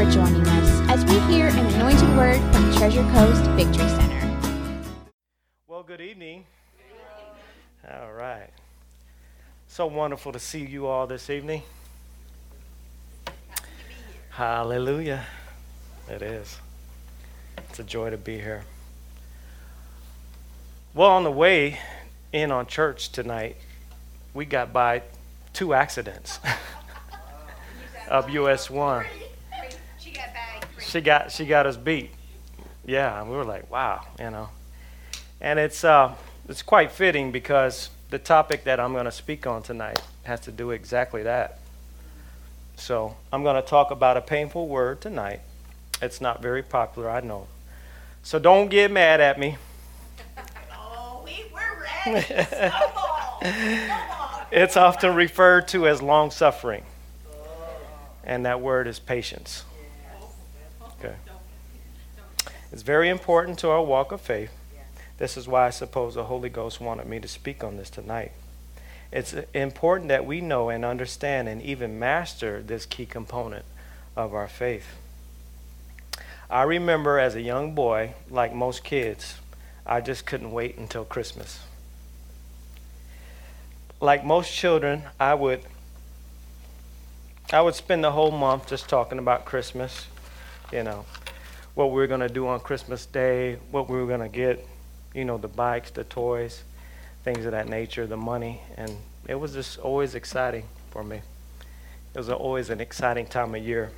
for joining us as we hear an anointed word from Treasure Coast Victory Center. Well, good evening. All right. So wonderful to see you all this evening. Hallelujah. It is. It's a joy to be here. Well, on the way in on church tonight, we got by two accidents of US 1. She got she got us beat. Yeah, and we were like, wow, you know. And it's uh, it's quite fitting because the topic that I'm going to speak on tonight has to do exactly that. So I'm going to talk about a painful word tonight. It's not very popular, I know. So don't get mad at me. Oh, we, we're ready. It's often referred to as long suffering. And that word is patience. Okay. It's very important to our walk of faith. This is why I suppose the Holy Ghost wanted me to speak on this tonight. It's important that we know and understand and even master this key component of our faith. I remember as a young boy, like most kids, I just couldn't wait until Christmas. Like most children, I would I would spend the whole month just talking about Christmas, you know, what we were going to do on Christmas Day, what we were going to get, you know, the bikes, the toys, things of that nature, the money, and it was just always exciting for me. It was always an exciting time of year.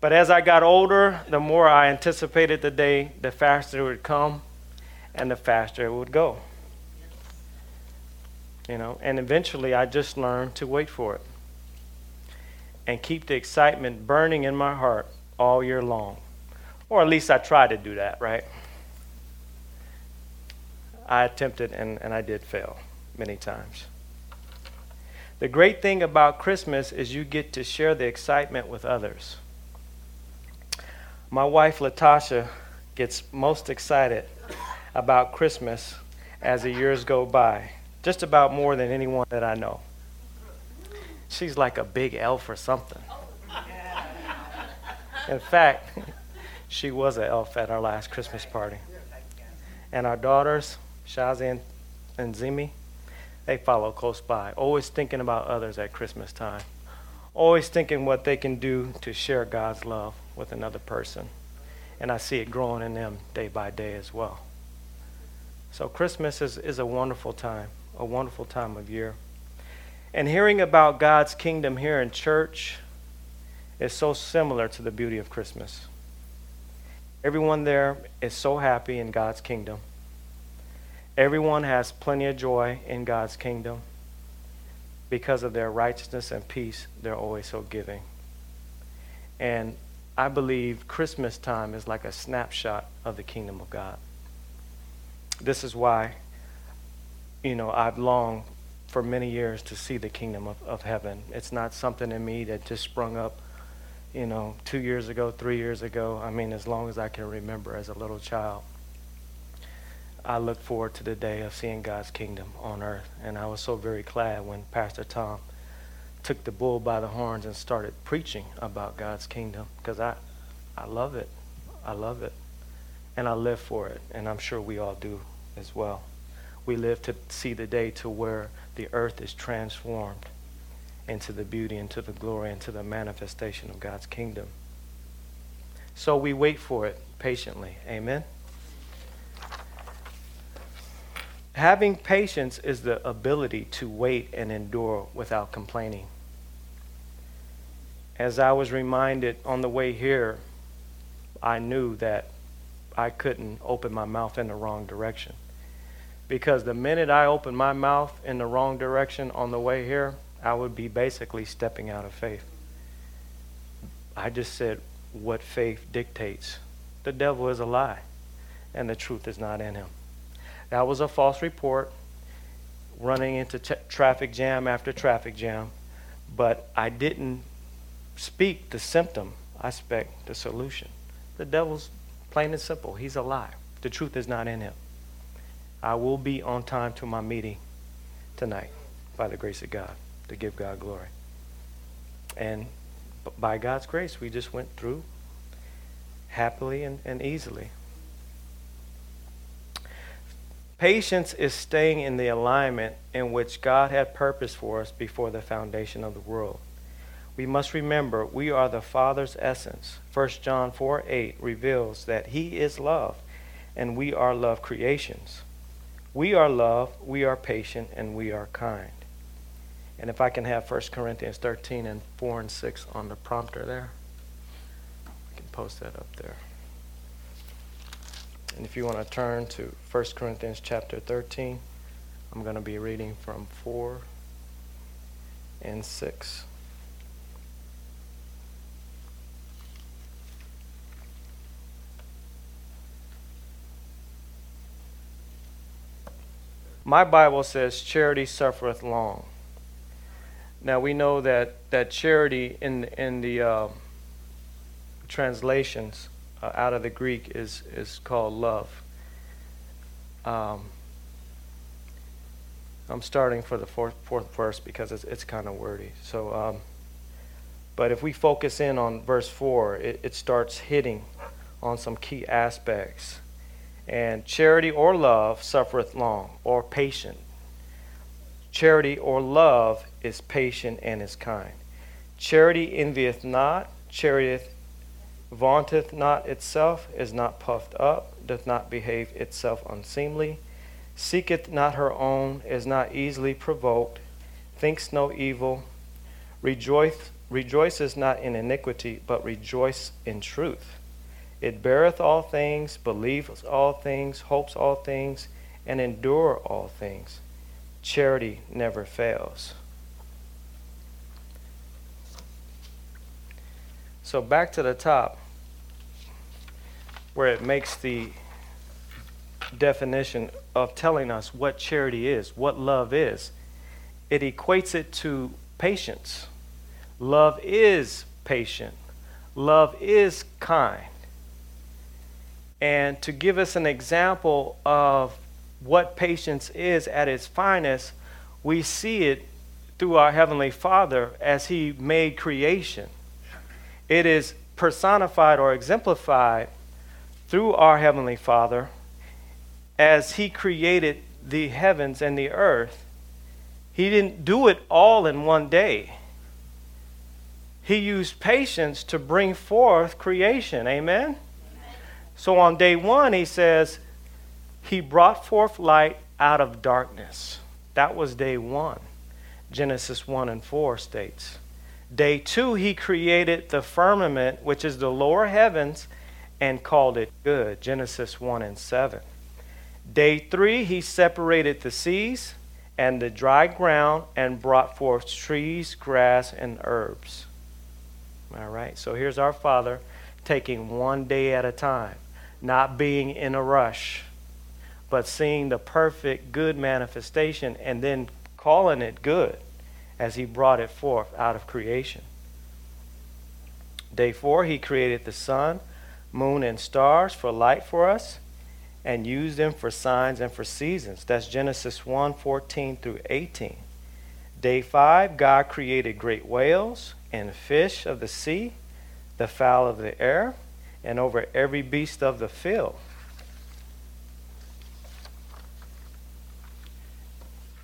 But as I got older, the more I anticipated the day, the faster it would come and the faster it would go. You know, and eventually I just learned to wait for it and keep the excitement burning in my heart all year long. Or at least I tried to do that, right? I attempted and, and I did fail many times. The great thing about Christmas is you get to share the excitement with others. My wife, Latasha, gets most excited about Christmas as the years go by, just about more than anyone that I know. She's like a big elf or something. In fact, she was an elf at our last Christmas party. And our daughters, Shazi and, and Zimi, they follow close by, always thinking about others at Christmas time, always thinking what they can do to share God's love with another person. And I see it growing in them day by day as well. So Christmas is, is a wonderful time, a wonderful time of year. And hearing about God's kingdom here in church is so similar to the beauty of Christmas. Everyone there is so happy in God's kingdom. Everyone has plenty of joy in God's kingdom. Because of their righteousness and peace, they're always so giving. And I believe Christmas time is like a snapshot of the kingdom of God. This is why, you know, I've longed for many years to see the kingdom of, of heaven. It's not something in me that just sprung up, you know, two years ago, three years ago. I mean, as long as I can remember as a little child. I look forward to the day of seeing God's kingdom on earth. And I was so very glad when Pastor Tom took the bull by the horns and started preaching about God's kingdom because I, I love it. I love it. And I live for it. And I'm sure we all do as well. We live to see the day to where the earth is transformed into the beauty, into the glory, into the manifestation of God's kingdom. So we wait for it patiently. Amen. Having patience is the ability to wait and endure without complaining. As I was reminded on the way here, I knew that I couldn't open my mouth in the wrong direction. Because the minute I opened my mouth in the wrong direction on the way here, I would be basically stepping out of faith. I just said what faith dictates. The devil is a lie, and the truth is not in him. That was a false report, running into t- traffic jam after traffic jam, but I didn't speak the symptom, I spoke the solution. The devil's plain and simple. He's a lie. The truth is not in him. I will be on time to my meeting tonight by the grace of God to give God glory. And by God's grace, we just went through happily and, and easily. Patience is staying in the alignment in which God had purpose for us before the foundation of the world. We must remember we are the Father's essence. 1 John 4 8 reveals that He is love, and we are love creations. We are love, we are patient, and we are kind. And if I can have 1 Corinthians 13 and 4 and 6 on the prompter there, I can post that up there. And if you want to turn to 1 Corinthians chapter 13, I'm going to be reading from 4 and 6. My Bible says, Charity suffereth long. Now we know that, that charity in, in the uh, translations uh, out of the Greek is, is called love. Um, I'm starting for the fourth, fourth verse because it's, it's kind of wordy. So, um, but if we focus in on verse 4, it, it starts hitting on some key aspects. And charity or love suffereth long, or patient. Charity or love is patient and is kind. Charity envieth not, charity vaunteth not itself, is not puffed up, doth not behave itself unseemly, seeketh not her own, is not easily provoked, thinks no evil, rejoice, rejoices not in iniquity, but rejoice in truth. It beareth all things, believeth all things, hopes all things, and endure all things. Charity never fails. So back to the top, where it makes the definition of telling us what charity is, what love is. It equates it to patience. Love is patient. Love is kind. And to give us an example of what patience is at its finest, we see it through our Heavenly Father as He made creation. It is personified or exemplified through our Heavenly Father as He created the heavens and the earth. He didn't do it all in one day. He used patience to bring forth creation. Amen? Amen? So on day one, He says, He brought forth light out of darkness. That was day one. Genesis 1 and 4 states. Day two, he created the firmament, which is the lower heavens, and called it good. Genesis 1 and 7. Day three, he separated the seas and the dry ground and brought forth trees, grass, and herbs. All right, so here's our Father taking one day at a time, not being in a rush, but seeing the perfect good manifestation and then calling it good as he brought it forth out of creation. Day four, he created the sun, moon, and stars for light for us and used them for signs and for seasons. That's Genesis 1 14 through 18. Day five, God created great whales and fish of the sea, the fowl of the air, and over every beast of the field.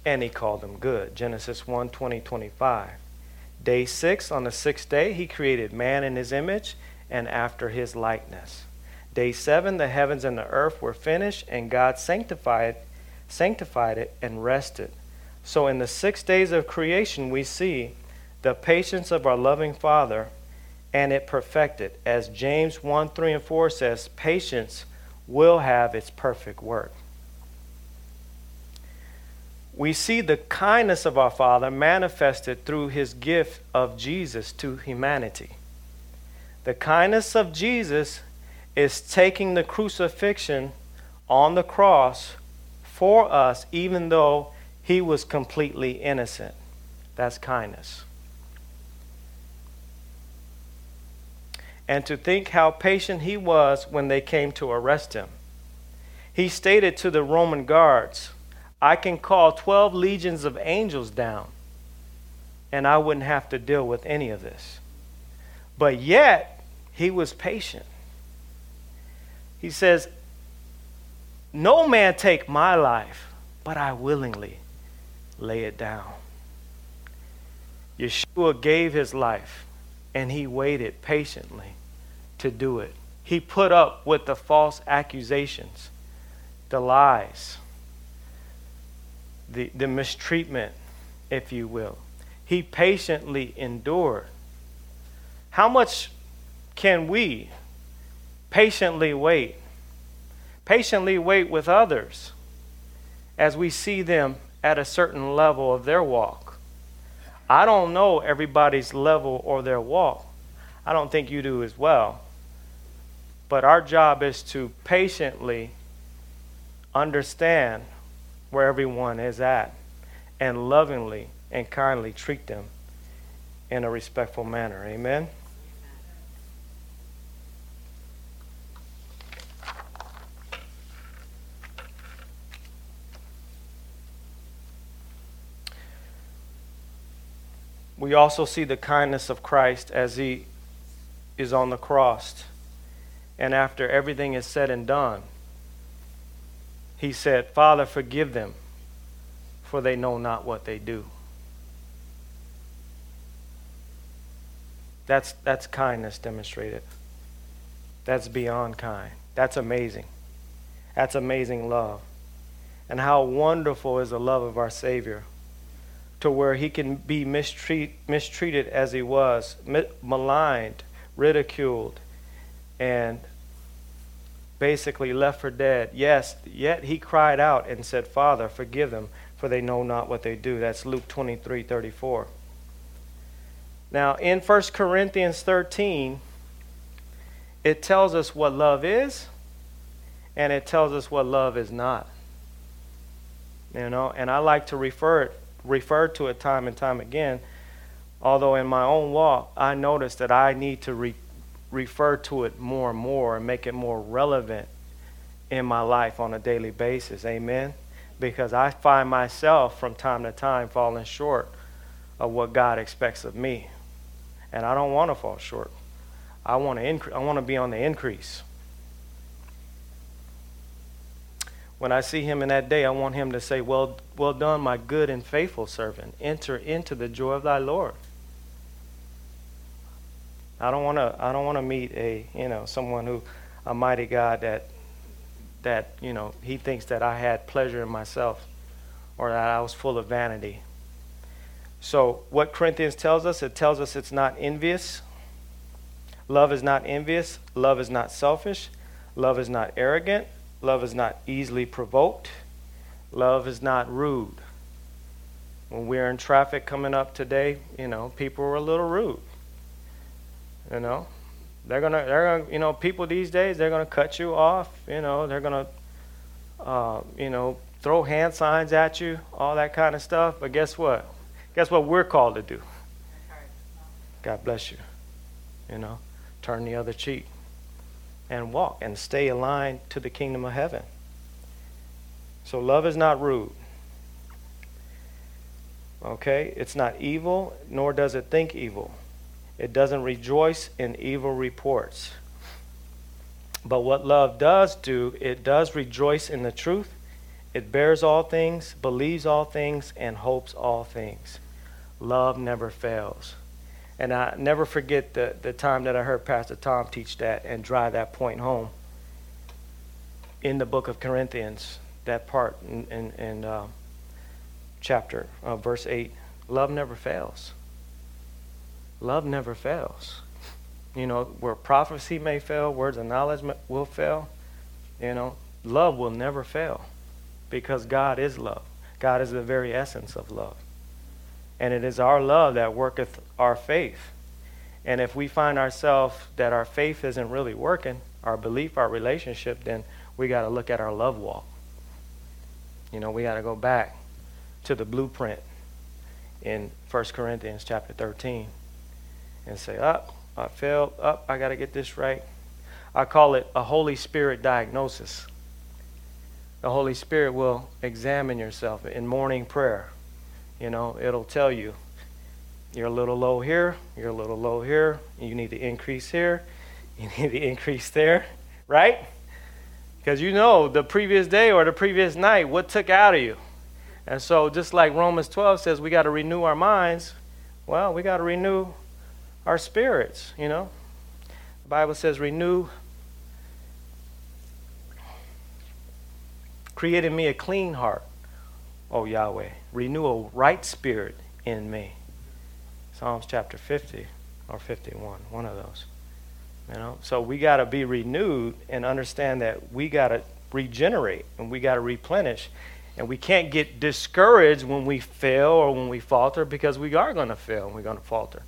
And he called them good. Genesis 1 20, 25. Day 6, on the sixth day, he created man in his image and after his likeness. Day 7, the heavens and the earth were finished, and God sanctified, sanctified it and rested. So in the six days of creation, we see the patience of our loving Father and it perfected. As James 1 3 and 4 says, patience will have its perfect work we see the kindness of our Father manifested through his gift of Jesus to humanity. The kindness of Jesus is taking the crucifixion on the cross for us, even though he was completely innocent. That's kindness. And to think how patient he was when they came to arrest him. He stated to the Roman guards, I can call 12 legions of angels down, and I wouldn't have to deal with any of this. But yet, he was patient. He says, No man take my life, but I willingly lay it down. Yeshua gave his life, and he waited patiently to do it. He put up with the false accusations, the lies, the, the mistreatment, if you will. He patiently endured. How much can we patiently wait? Patiently wait with others as we see them at a certain level of their walk. I don't know everybody's level or their walk. I don't think you do as well. But our job is to patiently understand where everyone is at and lovingly and kindly treat them in a respectful manner. Amen. We also see the kindness of Christ as he is on the cross. And after everything is said and done, he said, Father, forgive them, for they know not what they do. That's, that's kindness demonstrated. That's beyond kind. That's amazing. That's amazing love. And how wonderful is the love of our Savior to where he can be mistreat, mistreated as he was, maligned, ridiculed, and basically left for dead. Yes, yet he cried out and said, Father, forgive them, for they know not what they do. That's Luke 23 34. Now, in 1 Corinthians 13, it tells us what love is, and it tells us what love is not. You know, and I like to refer it, refer to it time and time again. Although in my own walk, I notice that I need to re- refer to it more and more and make it more relevant in my life on a daily basis. Amen. Because I find myself from time to time falling short of what God expects of me. And I don't want to fall short. I want to incre- I want to be on the increase. When I see him in that day, I want him to say, "Well, well done, my good and faithful servant. Enter into the joy of thy Lord." I don't want to I don't want to meet a, you know, someone who a mighty God that that, you know, he thinks that I had pleasure in myself or that I was full of vanity. So, what Corinthians tells us, it tells us it's not envious. Love is not envious. Love is not selfish. Love is not arrogant. Love is not easily provoked. Love is not rude. When we are in traffic coming up today, you know, people were a little rude. You know, they're gonna, they're gonna, you know, people these days they're gonna cut you off. You know, they're gonna, uh, you know, throw hand signs at you, all that kind of stuff. But guess what? Guess what we're called to do? God bless you. You know, turn the other cheek and walk and stay aligned to the kingdom of heaven. So love is not rude. Okay? It's not evil, nor does it think evil. It doesn't rejoice in evil reports. But what love does do, it does rejoice in the truth. It bears all things, believes all things, and hopes all things. Love never fails. And I never forget the, the time that I heard Pastor Tom teach that and drive that point home in the book of Corinthians, that part in, in, in uh, chapter, uh, verse 8. Love never fails love never fails. You know, where prophecy may fail, words of knowledge will fail, you know, love will never fail because God is love. God is the very essence of love. And it is our love that worketh our faith. And if we find ourselves that our faith isn't really working, our belief, our relationship, then we got to look at our love walk. You know, we got to go back to the blueprint in 1 Corinthians chapter 13 and say, up, oh, I failed, up, oh, I got to get this right. I call it a Holy Spirit diagnosis. The Holy Spirit will examine yourself in morning prayer. You know, it'll tell you, You're a little low here, you're a little low here, you need to increase here, you need to increase there, right? Because you know the previous day or the previous night, what took out of you. And so, just like Romans 12 says, we got to renew our minds, well, we got to renew our spirits, you know. The Bible says, renew, create in me a clean heart, O Yahweh. Renew a right spirit in me. Psalms chapter 50 or 51, one of those. You know, so we got to be renewed and understand that we got to regenerate and we got to replenish. And we can't get discouraged when we fail or when we falter because we are going to fail and we're going to falter.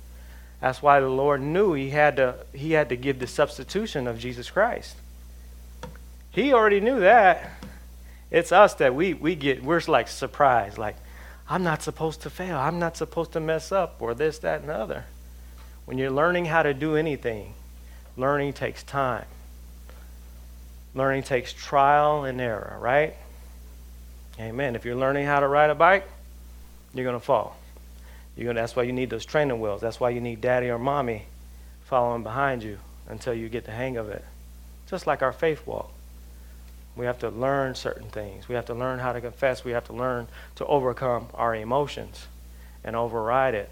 That's why the Lord knew he had to he had to give the substitution of Jesus Christ. He already knew that. It's us that we, we get we're like surprised, like, I'm not supposed to fail. I'm not supposed to mess up or this, that, and the other. When you're learning how to do anything, learning takes time. Learning takes trial and error, right? Amen. If you're learning how to ride a bike, you're going to fall. You're gonna, that's why you need those training wheels. That's why you need daddy or mommy following behind you until you get the hang of it. Just like our faith walk. We have to learn certain things. We have to learn how to confess. We have to learn to overcome our emotions and override it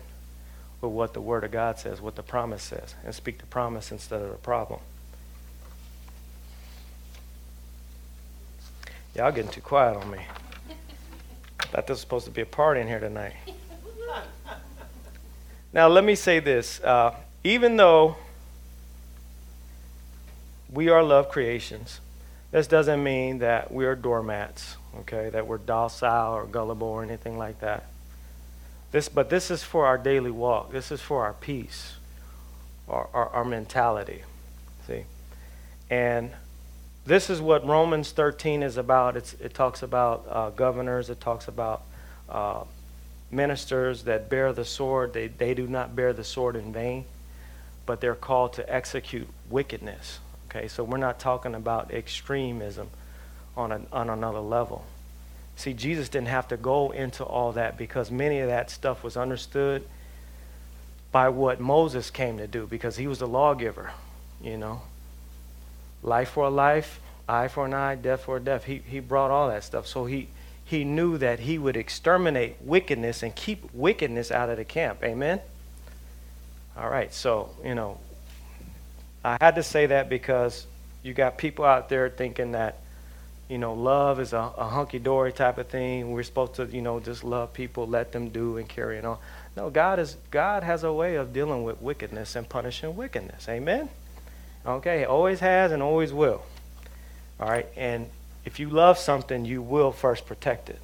with what the Word of God says, what the promise says, and speak the promise instead of the problem. Y'all getting too quiet on me. I Thought this was supposed to be a party in here tonight. Now, let me say this. Uh, even though we are love creations, this doesn't mean that we are doormats, okay, that we're docile or gullible or anything like that. This, but this is for our daily walk. This is for our peace, our, our, our mentality. See? And this is what Romans 13 is about. It's, it talks about uh, governors, it talks about uh, ministers that bear the sword. They, they do not bear the sword in vain, but they're called to execute wickedness. Okay, so we're not talking about extremism on, a, on another level. See, Jesus didn't have to go into all that because many of that stuff was understood by what Moses came to do because he was the lawgiver, you know. Life for a life, eye for an eye, death for a death. He, he brought all that stuff. So he, he knew that he would exterminate wickedness and keep wickedness out of the camp. Amen? All right, so, you know, I had to say that because you got people out there thinking that you know, love is a, a hunky dory type of thing. We're supposed to, you know, just love people, let them do and carry it on. No, God is God has a way of dealing with wickedness and punishing wickedness. Amen. Okay, always has and always will. All right, and if you love something, you will first protect it.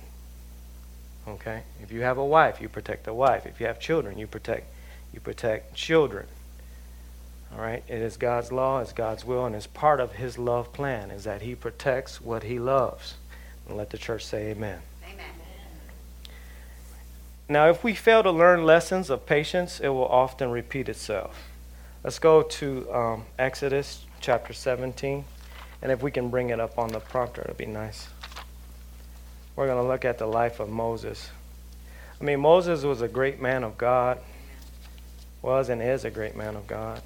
Okay? If you have a wife, you protect the wife. If you have children, you protect you protect children. All right? It is God's law, it's God's will, and it's part of His love plan is that He protects what He loves. And let the church say amen. Amen. Now, if we fail to learn lessons of patience, it will often repeat itself. Let's go to um, Exodus chapter 17. And if we can bring it up on the prompter, it'd be nice. We're going to look at the life of Moses. I mean, Moses was a great man of God, was and is a great man of God.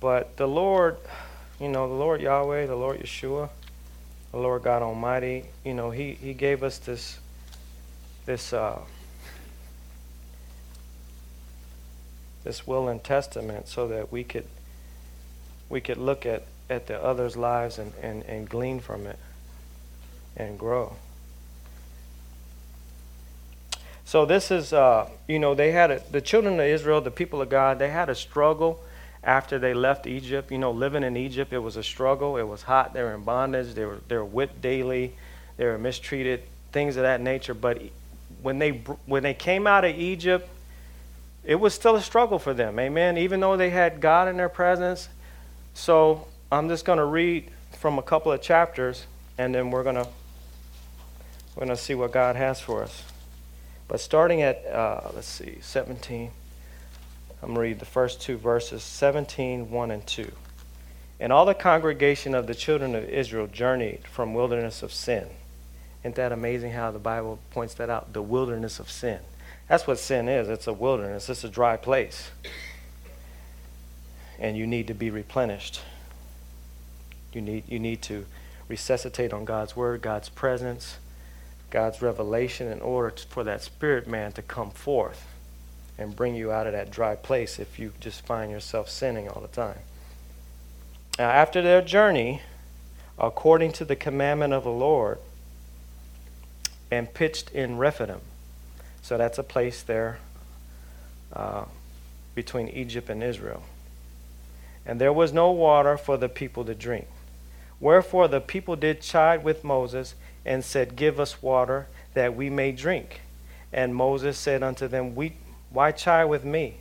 But the Lord, you know, the Lord Yahweh, the Lord Yeshua, the Lord God Almighty, you know, He, he gave us this, this, uh, this will and testament so that we could, we could look at, at the others' lives and, and, and glean from it and grow. So this is, uh, you know, they had a, the children of Israel, the people of God, they had a struggle after they left Egypt. You know, living in Egypt, it was a struggle. It was hot. They were in bondage. They were they were whipped daily. They were mistreated, things of that nature. But when they when they came out of Egypt, it was still a struggle for them. Amen. Even though they had God in their presence. So I'm just going to read from a couple of chapters, and then we're going to we're going to see what God has for us. But starting at uh, let's see, 17. I'm going to read the first two verses 17, 1 and 2. And all the congregation of the children of Israel journeyed from wilderness of sin. Isn't that amazing how the Bible points that out? The wilderness of sin. That's what sin is. It's a wilderness. It's a dry place. And you need to be replenished. You need, you need to resuscitate on God's word, God's presence, God's revelation in order to, for that spirit man to come forth and bring you out of that dry place if you just find yourself sinning all the time. Now, after their journey, according to the commandment of the Lord, and pitched in Rephidim. So that's a place there uh, between Egypt and Israel. And there was no water for the people to drink. Wherefore the people did chide with Moses and said, Give us water that we may drink. And Moses said unto them, we, Why chide with me?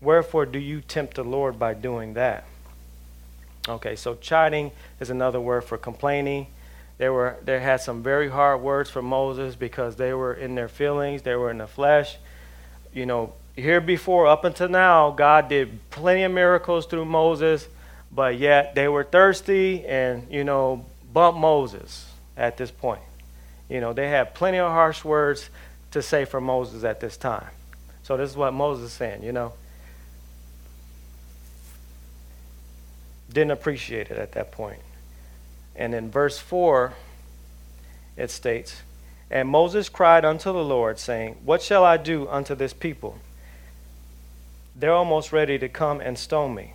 Wherefore do you tempt the Lord by doing that? Okay, so chiding is another word for complaining. They were they had some very hard words for Moses because they were in their feelings, they were in the flesh. You know, here before up until now, God did plenty of miracles through Moses, but yet they were thirsty and, you know, bumped Moses at this point. You know, they had plenty of harsh words to say for Moses at this time. So this is what Moses is saying, you know. Didn't appreciate it at that point. And in verse 4, it states, And Moses cried unto the Lord, saying, What shall I do unto this people? They're almost ready to come and stone me.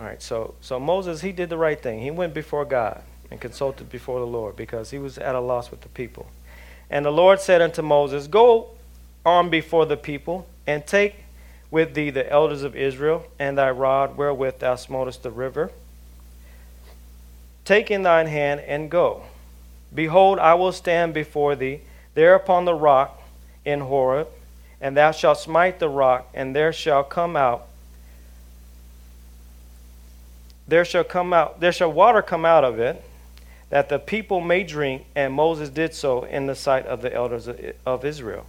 All right, so, so Moses, he did the right thing. He went before God and consulted before the Lord because he was at a loss with the people. And the Lord said unto Moses, Go on before the people and take with thee the elders of Israel and thy rod wherewith thou smotest the river Take in thine hand and go. Behold, I will stand before thee there upon the rock in Horeb, and thou shalt smite the rock, and there shall come out there shall come out there shall water come out of it that the people may drink and moses did so in the sight of the elders of israel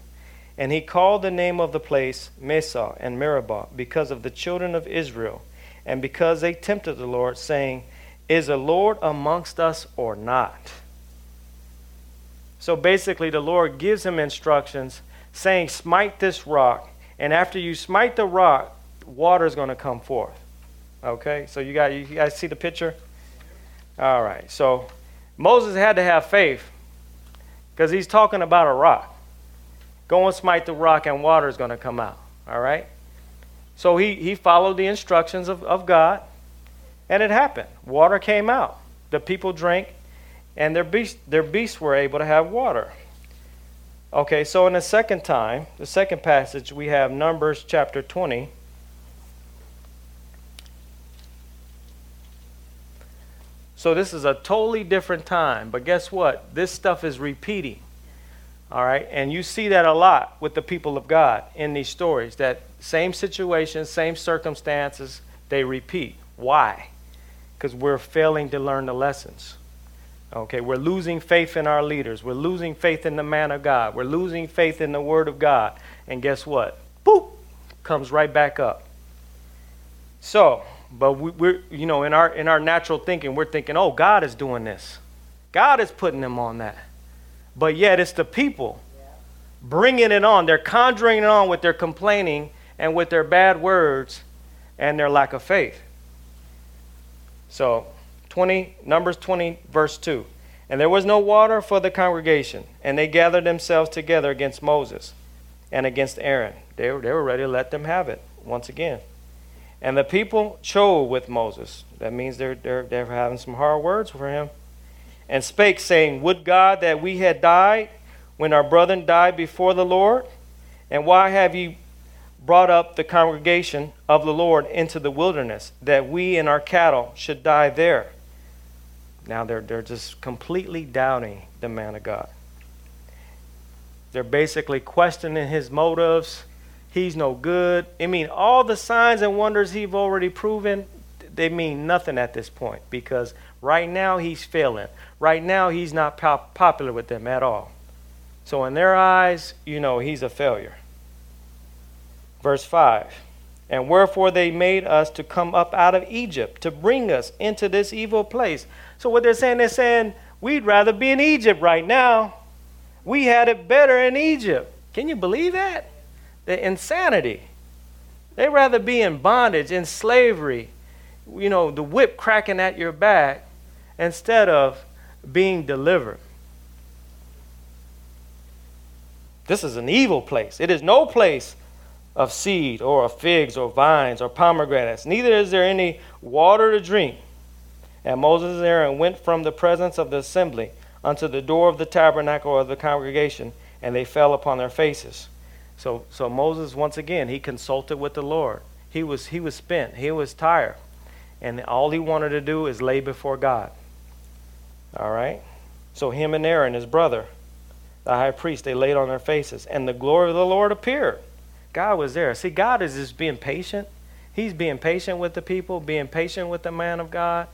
and he called the name of the place Massah and Meribah because of the children of Israel, and because they tempted the Lord, saying, is the Lord amongst us or not? So basically, the Lord gives him instructions saying, Smite this rock, and after you smite the rock, water is going to come forth. Okay, so you, got, you guys see the picture? All right, so Moses had to have faith because he's talking about a rock. Go and smite the rock, and water is going to come out. All right? So he, he followed the instructions of, of God. And it happened. Water came out. The people drank, and their beast, their beasts were able to have water. Okay, so in the second time, the second passage, we have Numbers chapter 20. So this is a totally different time, but guess what? This stuff is repeating. All right, and you see that a lot with the people of God in these stories that same situations, same circumstances, they repeat. Why? because we're failing to learn the lessons. Okay, we're losing faith in our leaders. We're losing faith in the man of God. We're losing faith in the word of God. And guess what? Boop, comes right back up. So, but we, are you know, in our in our natural thinking, we're thinking, oh, God is doing this. God is putting them on that. But yet, it's the people bringing it on. They're conjuring it on with their complaining and with their bad words and their lack of faith. So, 20, Numbers 20, verse 2. And there was no water for the congregation, and they gathered themselves together against Moses and against Aaron. They were, they were ready to let them have it once again. And the people chose with Moses. That means they're, they're, they're having some hard words for him. And spake, saying, Would God that we had died when our brethren died before the Lord? And why have ye brought up the congregation of the Lord into the wilderness, that we and our cattle should die there. Now they're, they're just completely doubting the man of God. They're basically questioning his motives. He's no good. I mean, all the signs and wonders he's already proven, they mean nothing at this point because right now he's failing. Right now he's not pop- popular with them at all. So, in their eyes, you know, he's a failure. Verse 5 And wherefore they made us to come up out of Egypt to bring us into this evil place. So, what they're saying, they're saying, we'd rather be in Egypt right now. We had it better in Egypt. Can you believe that? The insanity. They'd rather be in bondage, in slavery, you know, the whip cracking at your back, instead of being delivered. This is an evil place. It is no place of seed or of figs or vines or pomegranates. Neither is there any water to drink. And Moses and Aaron went from the presence of the assembly unto the door of the tabernacle of the congregation, and they fell upon their faces. So, so Moses, once again, he consulted with the Lord. He was, he was spent, he was tired. And all he wanted to do is lay before God. All right? So him and Aaron, his brother, the high priest, they laid on their faces, and the glory of the Lord appeared. God was there. See, God is just being patient. He's being patient with the people, being patient with the man of God,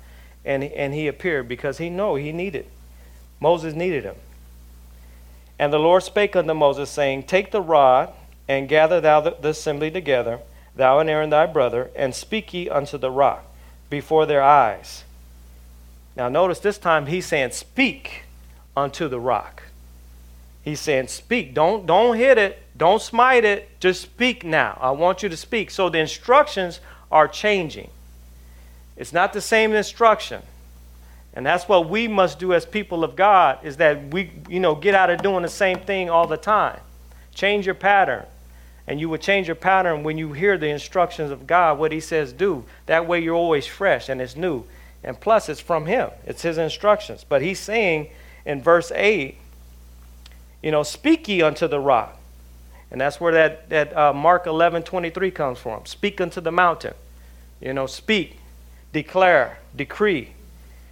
and, and he appeared because he knew he needed. Moses needed him. And the Lord spake unto Moses, saying, Take the rod, and gather thou the, assembly together, thou and Aaron thy brother, and speak ye unto the rock before their eyes. Now notice this time he's saying, Speak unto the rock. He's saying, Speak. Don't, don't hit it. Don't smite it. Just speak now. I want you to speak. So the instructions are changing. It's not the same instruction. And that's what we must do as people of God is that we, you know, get out of doing the same thing all the time. Change your pattern. And you will change your pattern when you hear the instructions of God, what He says do. That way you're always fresh and it's new. And plus, it's from Him, it's His instructions. But He's saying in verse 8, you know, speak ye unto the rock. And that's where that, that uh, Mark 11 23 comes from. Speak unto the mountain. You know, speak, declare, decree.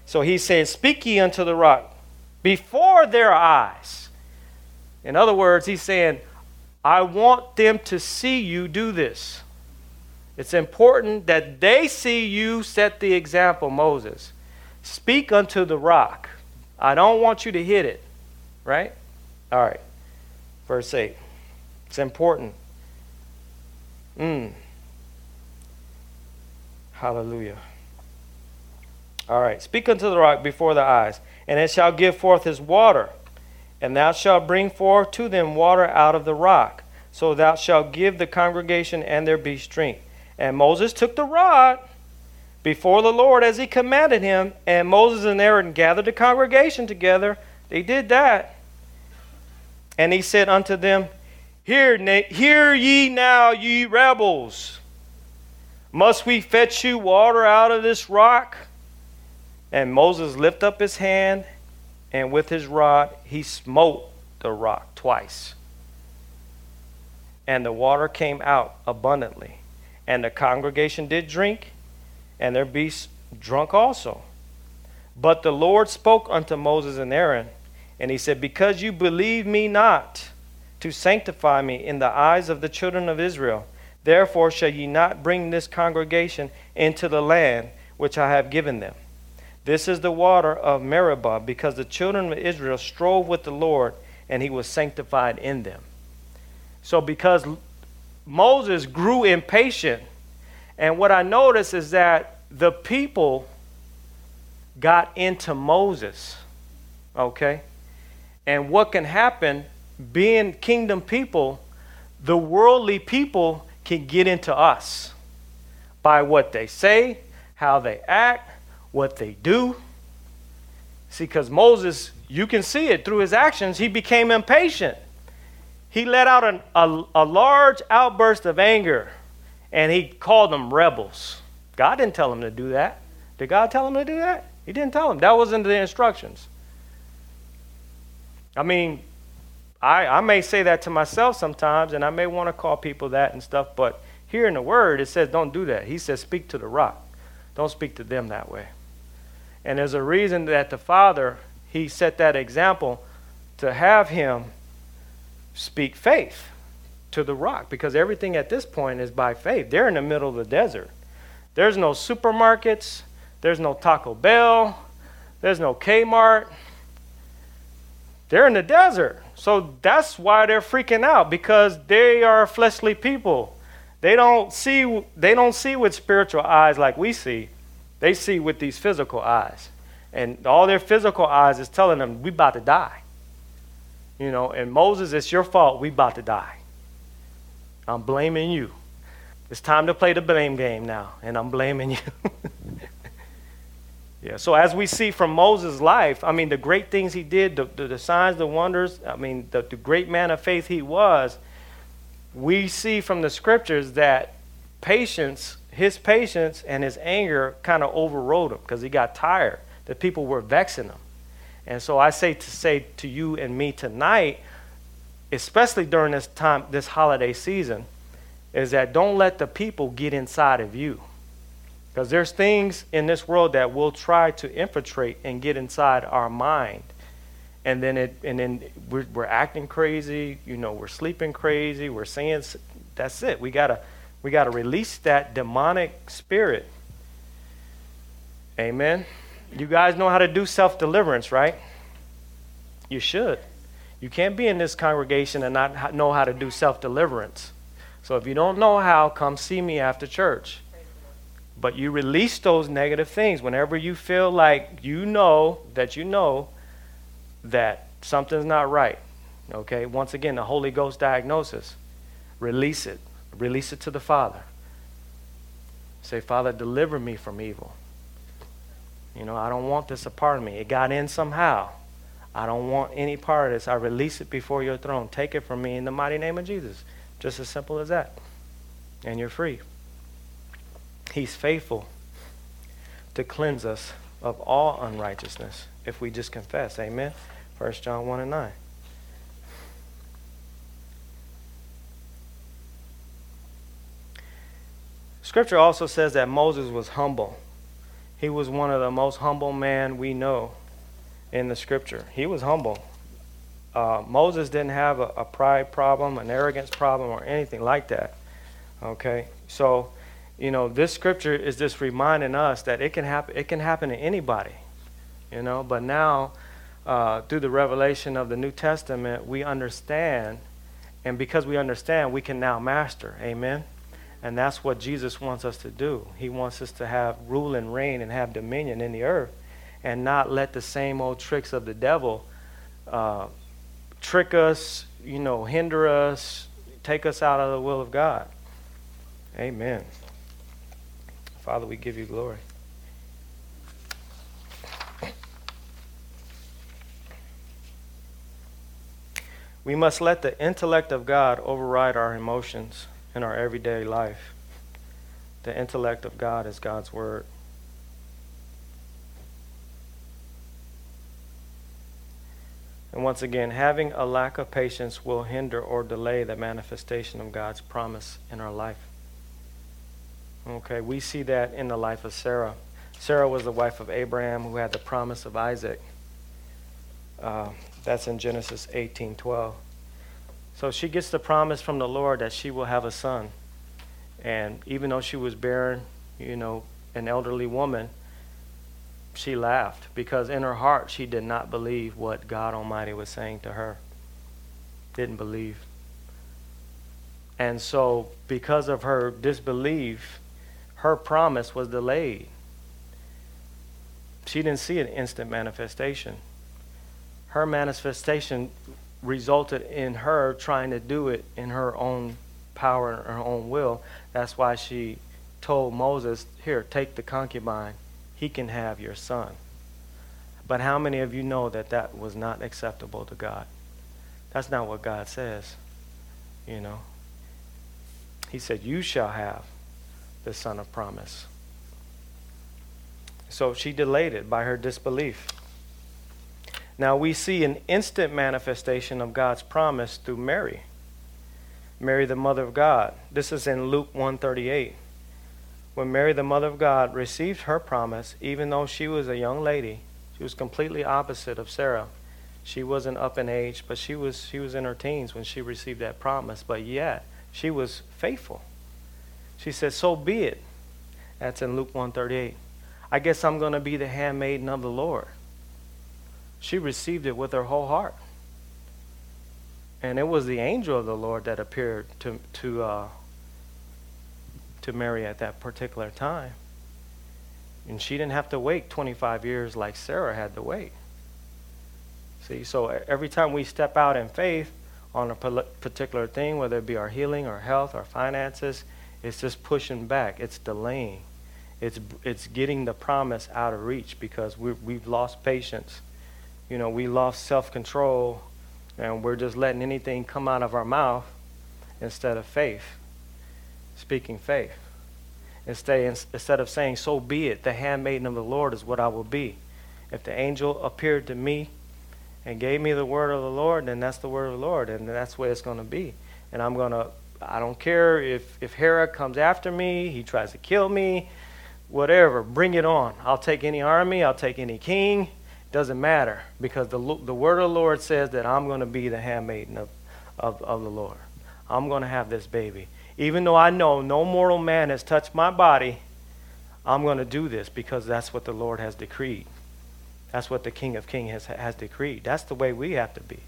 So he says, Speak ye unto the rock before their eyes. In other words, he's saying, I want them to see you do this. It's important that they see you set the example, Moses. Speak unto the rock. I don't want you to hit it. Right? All right. Verse 8. It's important. Mm. Hallelujah. All right. Speak unto the rock before the eyes, and it shall give forth his water. And thou shalt bring forth to them water out of the rock. So thou shalt give the congregation and their beast drink. And Moses took the rod before the Lord as he commanded him. And Moses and Aaron gathered the congregation together. They did that. And he said unto them, Hear, hear ye now, ye rebels. Must we fetch you water out of this rock? And Moses lifted up his hand, and with his rod he smote the rock twice. And the water came out abundantly. And the congregation did drink, and their beasts drunk also. But the Lord spoke unto Moses and Aaron, and he said, Because you believe me not to sanctify me in the eyes of the children of Israel, therefore shall ye not bring this congregation into the land which I have given them. This is the water of Meribah, because the children of Israel strove with the Lord, and he was sanctified in them. So, because Moses grew impatient, and what I notice is that the people got into Moses, okay? And what can happen, being kingdom people, the worldly people can get into us by what they say, how they act, what they do. See, because Moses, you can see it through his actions, he became impatient. He let out an, a, a large outburst of anger and he called them rebels. God didn't tell him to do that. Did God tell him to do that? He didn't tell him. That wasn't the instructions. I mean, I, I may say that to myself sometimes, and I may want to call people that and stuff, but here in the Word, it says don't do that. He says speak to the rock. Don't speak to them that way. And there's a reason that the Father, He set that example to have Him speak faith to the rock because everything at this point is by faith. They're in the middle of the desert. There's no supermarkets, there's no Taco Bell, there's no Kmart. They're in the desert. So that's why they're freaking out because they are fleshly people. They don't see they don't see with spiritual eyes like we see. They see with these physical eyes. And all their physical eyes is telling them, we about to die. You know, and Moses, it's your fault. We about to die. I'm blaming you. It's time to play the blame game now, and I'm blaming you. yeah, so as we see from Moses' life, I mean, the great things he did, the, the, the signs, the wonders, I mean, the, the great man of faith he was, we see from the scriptures that patience, his patience and his anger kind of overrode him because he got tired. The people were vexing him. And so I say to say to you and me tonight, especially during this time, this holiday season, is that don't let the people get inside of you. Because there's things in this world that will try to infiltrate and get inside our mind. And then it and then we're, we're acting crazy, you know, we're sleeping crazy, we're saying that's it. We gotta we gotta release that demonic spirit. Amen. You guys know how to do self deliverance, right? You should. You can't be in this congregation and not know how to do self deliverance. So if you don't know how, come see me after church. But you release those negative things whenever you feel like you know that you know that something's not right. Okay? Once again, the Holy Ghost diagnosis. Release it. Release it to the Father. Say, Father, deliver me from evil. You know, I don't want this a part of me. It got in somehow. I don't want any part of this. I release it before your throne. Take it from me in the mighty name of Jesus. Just as simple as that. And you're free. He's faithful to cleanse us of all unrighteousness if we just confess. Amen. 1 John 1 and 9. Scripture also says that Moses was humble. He was one of the most humble men we know in the scripture. He was humble. Uh, Moses didn't have a, a, pride problem, an arrogance problem, or anything like that. Okay, so you know this scripture is just reminding us that it can happen. It can happen to anybody. You know, but now uh, through the revelation of the New Testament, we understand, and because we understand, we can now master. Amen. And that's what Jesus wants us to do. He wants us to have rule and reign and have dominion in the earth and not let the same old tricks of the devil uh, trick us, you know, hinder us, take us out of the will of God. Amen. Father, we give you glory. We must let the intellect of God override our emotions in our everyday life. The intellect of God is God's Word. And once again, having a lack of patience will hinder or delay the manifestation of God's promise in our life. Okay, we see that in the life of Sarah. Sarah was the wife of Abraham who had the promise of Isaac. Uh, that's in Genesis 18:12. So she gets the promise from the Lord that she will have a son. And even though she was barren, you know, an elderly woman, she laughed because in her heart she did not believe what God Almighty was saying to her. Didn't believe. And so, because of her disbelief, her promise was delayed. She didn't see an instant manifestation. Her manifestation resulted in her trying to do it in her own power and her own will. That's why she told Moses, Here, take the concubine. He can have your son. But how many of you know that that was not acceptable to God? That's not what God says. You know, He said, You shall have the son of promise. So she delayed it by her disbelief. Now we see an instant manifestation of God's promise through Mary. Mary the mother of God. This is in Luke 138. When Mary the mother of God received her promise, even though she was a young lady, she was completely opposite of Sarah. She wasn't up in age, but she was she was in her teens when she received that promise, but yet she was faithful. She said, "So be it." That's in Luke 138. I guess I'm going to be the handmaiden of the Lord she received it with her whole heart. And it was the angel of the Lord that appeared to, to, uh, to Mary at that particular time. And she didn't have to wait 25 years like Sarah had to wait. See, so every time we step out in faith on a particular thing, whether it be our healing, our health, our finances, it's just pushing back. It's delaying. It's, it's getting the promise out of reach because we we've lost patience. You know, we lost self control and we're just letting anything come out of our mouth instead of faith, speaking faith. Instead, instead of saying, So be it, the handmaiden of the Lord is what I will be. If the angel appeared to me and gave me the word of the Lord, then that's the word of the Lord, and that's way it's going to be. And I'm going to, I don't care if, if Herod comes after me, he tries to kill me, whatever, bring it on. I'll take any army, I'll take any king. Doesn't matter because the, the word of the Lord says that I'm going to be the handmaiden of, of, of the Lord. I'm going to have this baby. Even though I know no mortal man has touched my body, I'm going to do this because that's what the Lord has decreed. That's what the King of Kings has, has decreed. That's the way we have to be.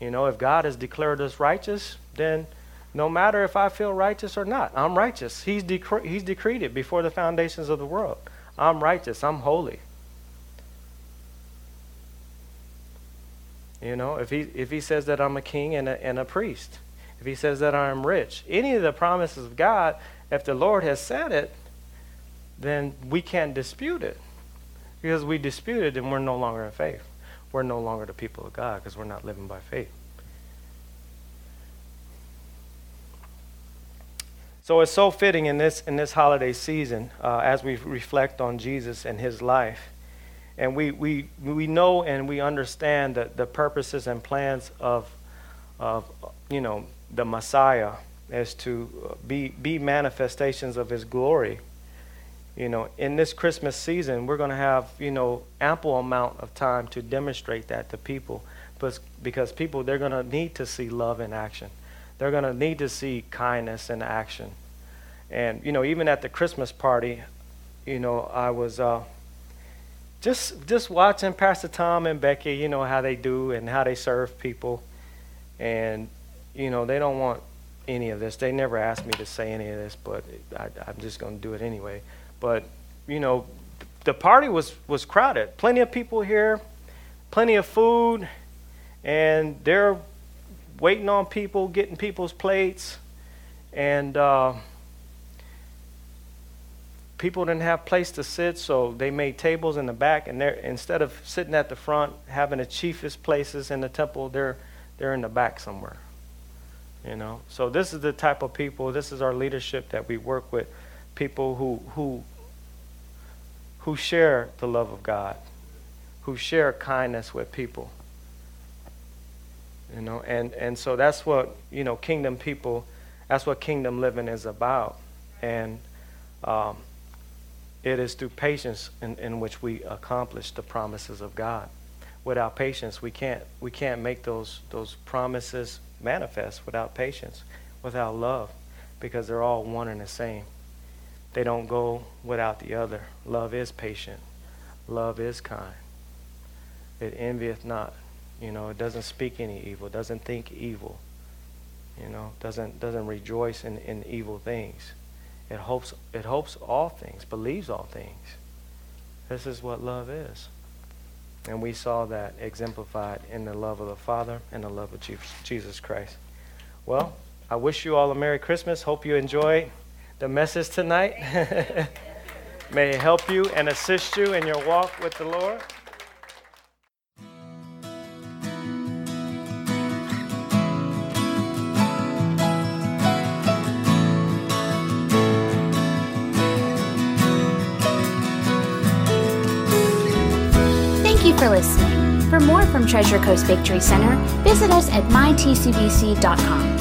You know, if God has declared us righteous, then no matter if I feel righteous or not, I'm righteous. He's, decre- he's decreed it before the foundations of the world. I'm righteous. I'm holy. You know, if he, if he says that I'm a king and a, and a priest, if he says that I'm rich, any of the promises of God, if the Lord has said it, then we can't dispute it. Because we dispute it, then we're no longer in faith. We're no longer the people of God because we're not living by faith. So it's so fitting in this in this holiday season uh, as we reflect on Jesus and His life and we, we, we know and we understand that the purposes and plans of, of you know, the Messiah is to be, be manifestations of his glory. You know, in this Christmas season, we're going to have, you know, ample amount of time to demonstrate that to people. But because people, they're going to need to see love in action. They're going to need to see kindness in action. And, you know, even at the Christmas party, you know, I was, uh, just just watching Pastor Tom and Becky, you know how they do and how they serve people, and you know they don't want any of this. They never asked me to say any of this, but I, I'm just going to do it anyway. But you know, the party was was crowded. Plenty of people here, plenty of food, and they're waiting on people, getting people's plates, and. Uh, people didn't have place to sit, so they made tables in the back, and they're instead of sitting at the front, having the chiefest places in the temple, they're they're in the back somewhere. You know, so this is the type of people. This is our leadership that we work with, people who who who share the love of God, who share kindness with people. You know, and and so that's what you know, kingdom people. That's what kingdom living is about, and. Um, it is through patience in, in which we accomplish the promises of God. Without patience, we can't, we can't make those, those promises manifest without patience, without love, because they're all one and the same. They don't go without the other. Love is patient. Love is kind. It envieth not. You know, it doesn't speak any evil, doesn't think evil. You know, doesn't doesn't rejoice in, in evil things. It hopes, it hopes all things, believes all things. This is what love is. And we saw that exemplified in the love of the Father and the love of Jesus Christ. Well, I wish you all a Merry Christmas. Hope you enjoy the message tonight. May it help you and assist you in your walk with the Lord. For listening. For more from Treasure Coast Victory Center, visit us at mytcvc.com.